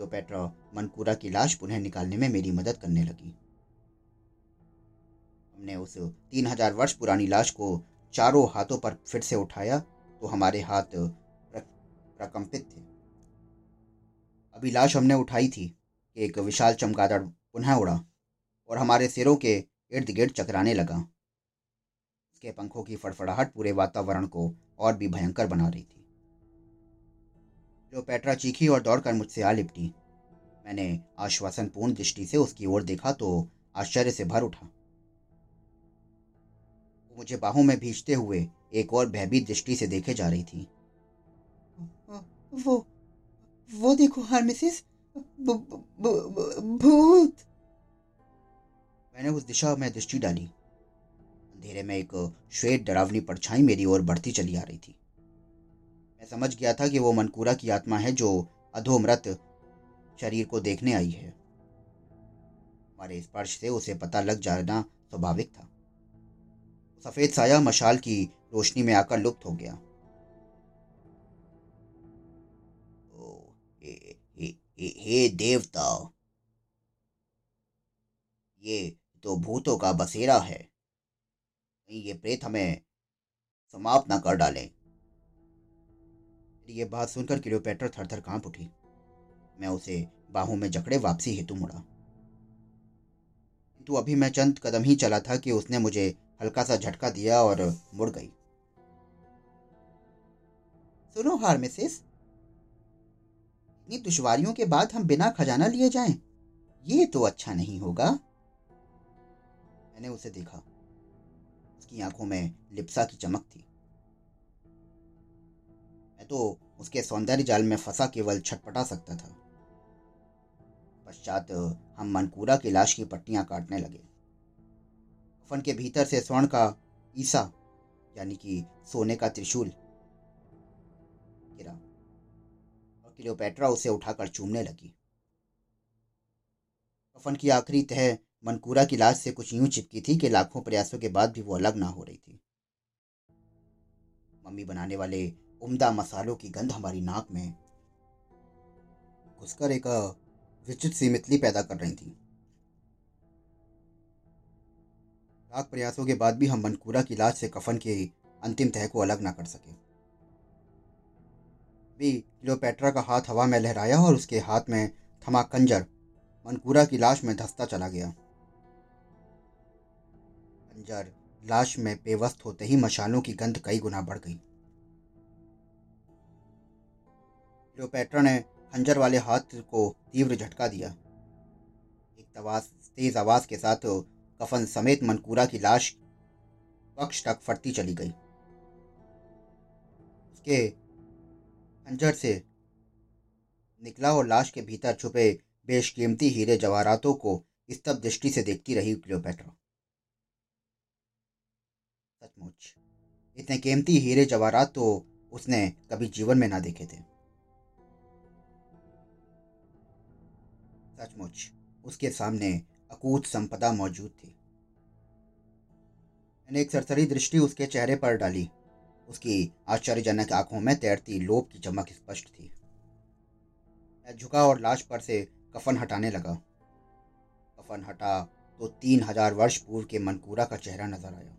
क्लियोपेट्रा मनकूरा की लाश पुनः निकालने में मेरी मदद करने लगी। हमने उस तीन हज़ार वर्ष पुरानी लाश को चारों हाथों पर फिर से उठाया तो हमारे हाथ प्रकंपित थे। अभी लाश हमने उठाई थी कि एक विशाल चमगादड़ पुनः उड़ा, और हमारे सिरों के इर्द गिर्द चकराने लगा। उसके पंखों की फड़फड़ाहट पूरे वातावरण को और भी भयंकर बना रही थी। जो पेट्रा चीखी और दौड़कर मुझसे आ लिपटी। मैंने आश्वासनपूर्ण दृष्टि से उसकी ओर देखा तो आश्चर्य से भर उठा। वो मुझे बाहों में भीजते हुए एक और भयभीत दृष्टि से देखे जा रही थी। वो वो देखो हर मिसेस भूत। मैंने उस दिशा में दृष्टि डाली। अंधेरे में एक श्वेत डरावनी परछाई मेरी ओर बढ़ती चली आ रही थी। मैं समझ गया था कि वो मनकूरा की आत्मा है जो अधोमृत शरीर को देखने आई है। हमारे स्पर्श से उसे पता लग जाना स्वाभाविक था। सफ़ेद साया मशाल की रोशनी में आकर लुप्त हो गया। हे देवता। ये तो भूतों का बसेरा है। ये प्रेत हमें समाप्त ना कर डालें। ये बात सुनकर क्लियोपेट्रा थर काँप उठी। मैं उसे बाहों में जकड़े वापसी हेतु मुड़ा। किंतु अभी मैं चंद कदम ही चला था कि उसने मुझे हल्का सा झटका दिया और मुड़ गई। सुनो हार मिसेस। इतनी दुश्वारियों के बाद हम बिना खजाना लिए जाएँ, ये तो अच्छा नहीं होगा। मैंने उसे देखा। उसकी आँखों में लिप्सा की चमक थी। तो उसके सौंदर्य जाल में फंसा केवल छटपटा सकता था। पश्चात, हम मनकूरा की लाश की पट्टियाँ काटने लगे। कफन के भीतर से स्वर्ण का ईसा, यानी कि सोने का त्रिशूल, गिरा और क्लियोपेट्रा उसे उठाकर चूमने लगी। कफन की आखिरी तह मनकूरा की लाश से कुछ यूँ चिपकी थी कि लाखों प्रयासों के बाद भी वो अलग ना हो रही थी। मम्मी बनाने वाले उम्दा मसालों की गंध हमारी नाक में घुसकर एक विचित्र सी मितली पैदा कर रही थी। लाख प्रयासों के बाद भी हम मनकूरा की लाश से कफन के अंतिम तह को अलग ना कर सके। भी क्लियोपेट्रा का हाथ हवा में लहराया और उसके हाथ में थमा कंजर मनकूरा की लाश में धसता चला गया। कंजर लाश में बेवस्त होते ही मशालों की गंध कई गुना बढ़ गई। क्लियोपेट्रा ने खंजर वाले हाथ को तीव्र झटका दिया। एक तवास तेज आवाज़ के साथ कफन समेत मनकूरा की लाश पक्ष तक फटती चली गई। उसके खंजर से निकला और लाश के भीतर छुपे बेशकीमती हीरे जवाहरातों को स्तब्ध दृष्टि से देखती रही क्लियोपेट्रा। सचमुच, इतने कीमती हीरे जवाहरात तो उसने कभी जीवन में ना देखे थे। सचमुच, उसके सामने अकूत संपदा मौजूद थी। मैंने एक सरसरी दृष्टि उसके चेहरे पर डाली। उसकी आश्चर्यजनक आँखों में तैरती लोभ की चमक स्पष्ट थी। मैं झुका और लाश पर से कफन हटाने लगा। कफन हटा तो तीन हज़ार वर्ष पूर्व के मनकूरा का चेहरा नज़र आया।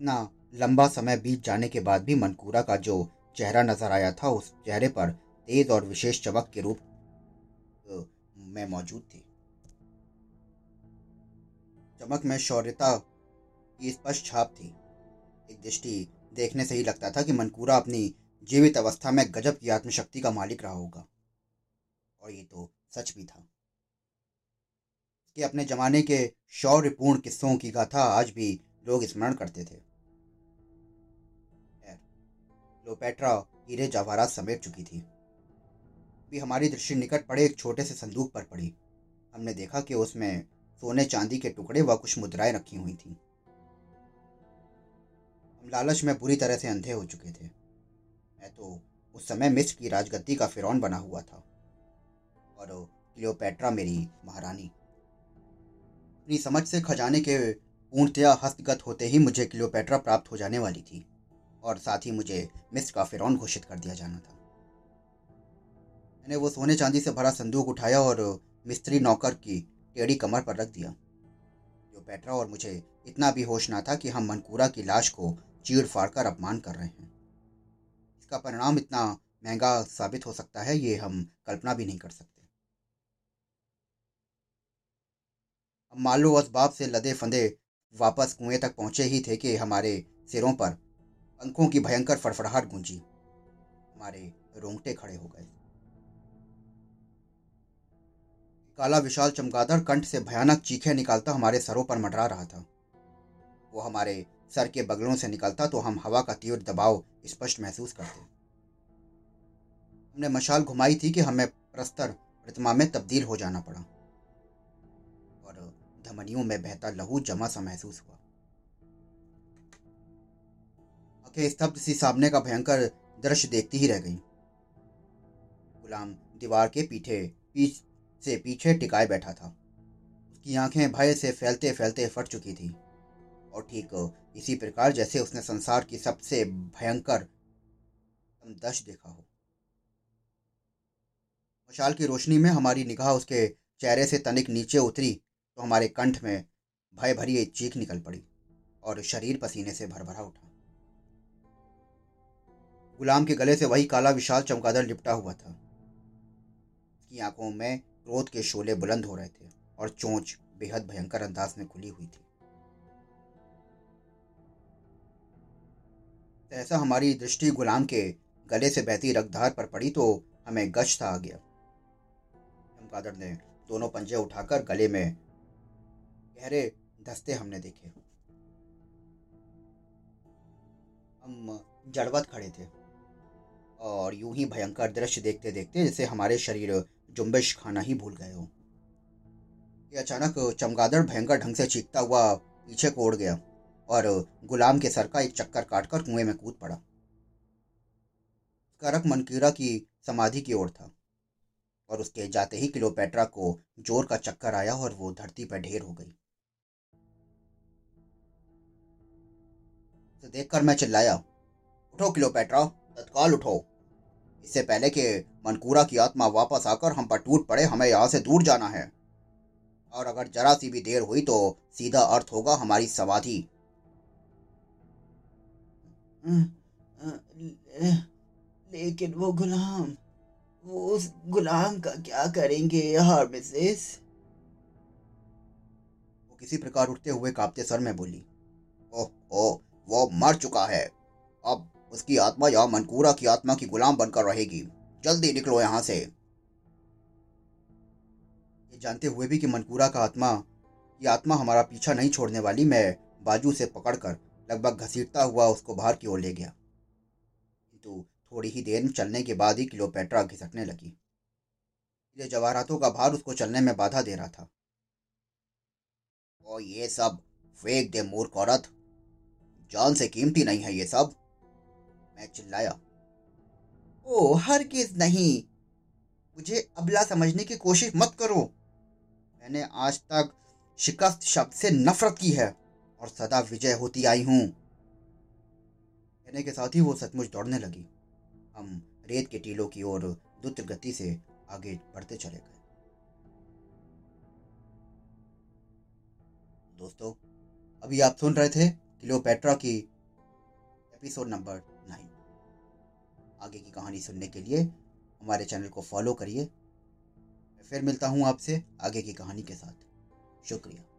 ना लंबा समय बीत जाने के बाद भी मनकूरा का जो चेहरा नज़र आया था, उस चेहरे पर तेज और विशेष चमक के रूप में मौजूद थी। चमक में शौर्यता की स्पष्ट छाप थी। एक दृष्टि देखने से ही लगता था कि मनकूरा अपनी जीवित अवस्था में गजब की आत्मशक्ति का मालिक रहा होगा। और ये तो सच भी था। कि अपने जमाने के शौर्यपूर्ण किस्सों की गाथा आज भी लोग स्मरण करते थे। लोपेट्रा हीरे जवाहरात समेट चुकी थी। भी हमारी दृष्टि निकट पड़े, एक छोटे से संदूक पर पड़ी। हमने देखा कि उसमें सोने चांदी के टुकड़े व कुछ मुद्राएँ रखी हुई थीं। हम लालच में बुरी तरह से अंधे हो चुके थे। मैं तो उस समय मिस्र की राजगद्दी का फिरौन बना हुआ था। और क्लियोपेट्रा मेरी महारानी। अपनी समझ से खजाने के पूर्णतया हस्तगत होते ही मुझे क्लियोपेट्रा प्राप्त हो जाने वाली थी। और साथ ही मुझे मिस्र का फिरौन घोषित कर दिया जाना था। मैंने वो सोने चांदी से भरा संदूक उठाया और मिस्त्री नौकर की टेढ़ी कमर पर रख दिया। क्लियोपेट्रा और मुझे इतना भी होश ना था कि हम मनकूरा की लाश को चीड़ फाड़ कर अपमान कर रहे हैं। इसका परिणाम इतना महँगा साबित हो सकता है, ये हम कल्पना भी नहीं कर सकते। हम मालू असबाब से लदे फंदे वापस कुएँ तक पहुँचे ही थे कि हमारे सिरों पर पंखों की भयंकर फड़फड़ाहट गूंजी। हमारे रोंगटे खड़े हो गए। काला विशाल चमगादड़ कंठ से भयानक चीखें निकालता हमारे सरों पर मडरा रहा था। वो हमारे सर के बगलों से निकलता तो हम हवा का तीव्र दबाव स्पष्ट महसूस करते। हमने मशाल घुमाई थी कि हमें प्रस्तर प्रतिमा में तब्दील हो जाना पड़ा। और धमनियों में बहता लहू जमा सा महसूस हुआ। आँखें स्तब्ध सी सामने का भयंकर दृश्य देखती ही रह गई। गुलाम दीवार के पीछे से पीछे टिकाए बैठा था, उसकी आँखें भय से फैलते फैलते फट चुकी थी। और ठीक इसी प्रकार जैसे उसने संसार की सबसे भयंकर दश देखा हो। मशाल की रोशनी में हमारी निगाह उसके चेहरे से तनिक नीचे उतरी तो हमारे कंठ में भय भरी एक चीख निकल पड़ी और शरीर पसीने से भर भरा उठा। गुलाम के गले से वही काला विशाल चमकादड़ लिपटा हुआ था। उसकी आँखों में क्रोध के शोले बुलंद हो रहे थे और चोंच बेहद भयंकर अंदाज में खुली हुई थी। ऐसा हमारी दृष्टि गुलाम के गले से बहती रक्तधार पर पड़ी तो हमें गश्त आ गया चमकादड़ ने दोनों पंजे उठाकर गले में गहरे धस्ते हमने देखे। हम जड़वत खड़े थे और यूँ ही भयंकर दृश्य देखते देखते जैसे हमारे शरीर जुम्बिश खाना ही भूल गए हो। ये अचानक चमगादड़ भयंकर ढंग से चीखता हुआ पीछे को उड़ गया और गुलाम के सर का एक चक्कर काटकर कुएँ में कूद पड़ा। उसका रख मनकीरा की समाधि की ओर था और उसके जाते ही किलोपेट्रा को ज़ोर का चक्कर आया और वो धरती पर ढेर हो गई। उसे देखकर मैं चिल्लाया, उठो क्लियोपेट्रा, तत्काल उठो। इससे पहले कि मनकूरा की आत्मा वापस आकर हम पर टूट पड़े हमें यहाँ से दूर जाना है। और अगर जरा सी भी देर हुई तो सीधा अर्थ होगा हमारी समाधि। लेकिन वो गुलाम वो उस गुलाम का क्या करेंगे यार मिसेस? वो किसी प्रकार उठते हुए कांपते सर में बोली ओह ओह वो मर चुका है। अब उसकी आत्मा या मनकूरा की आत्मा की गुलाम बनकर रहेगी। जल्दी निकलो यहाँ से। ये जानते हुए भी कि मनकूरा का आत्मा की आत्मा हमारा पीछा नहीं छोड़ने वाली, मैं बाजू से पकड़कर लगभग घसीटता हुआ उसको बाहर की ओर ले गया। किंतु थोड़ी ही देर चलने के बाद ही किलोपेट्रा घिसकने लगी। ये जवाहरातों का भार उसको चलने में बाधा दे रहा था। और ये सब फेंक दे, मूर्ख औरत। जान से कीमती नहीं है ये सब। मैं चिल्लाया। ओ हर किस नहीं। मुझे अबला समझने की कोशिश मत करो। मैंने आज तक शिकस्त शब्द से नफरत की है और सदा विजय होती आई हूँ। कहने के साथ ही वो सचमुच दौड़ने लगी। हम रेत के टीलों की ओर द्रुत गति से आगे बढ़ते चले गए। दोस्तों, अभी आप सुन रहे थे क्लियोपेट्रा की एपिसोड नंबर आगे की कहानी सुनने के लिए हमारे चैनल को फॉलो करिए। मैं फिर मिलता हूँ आपसे आगे की कहानी के साथ। शुक्रिया।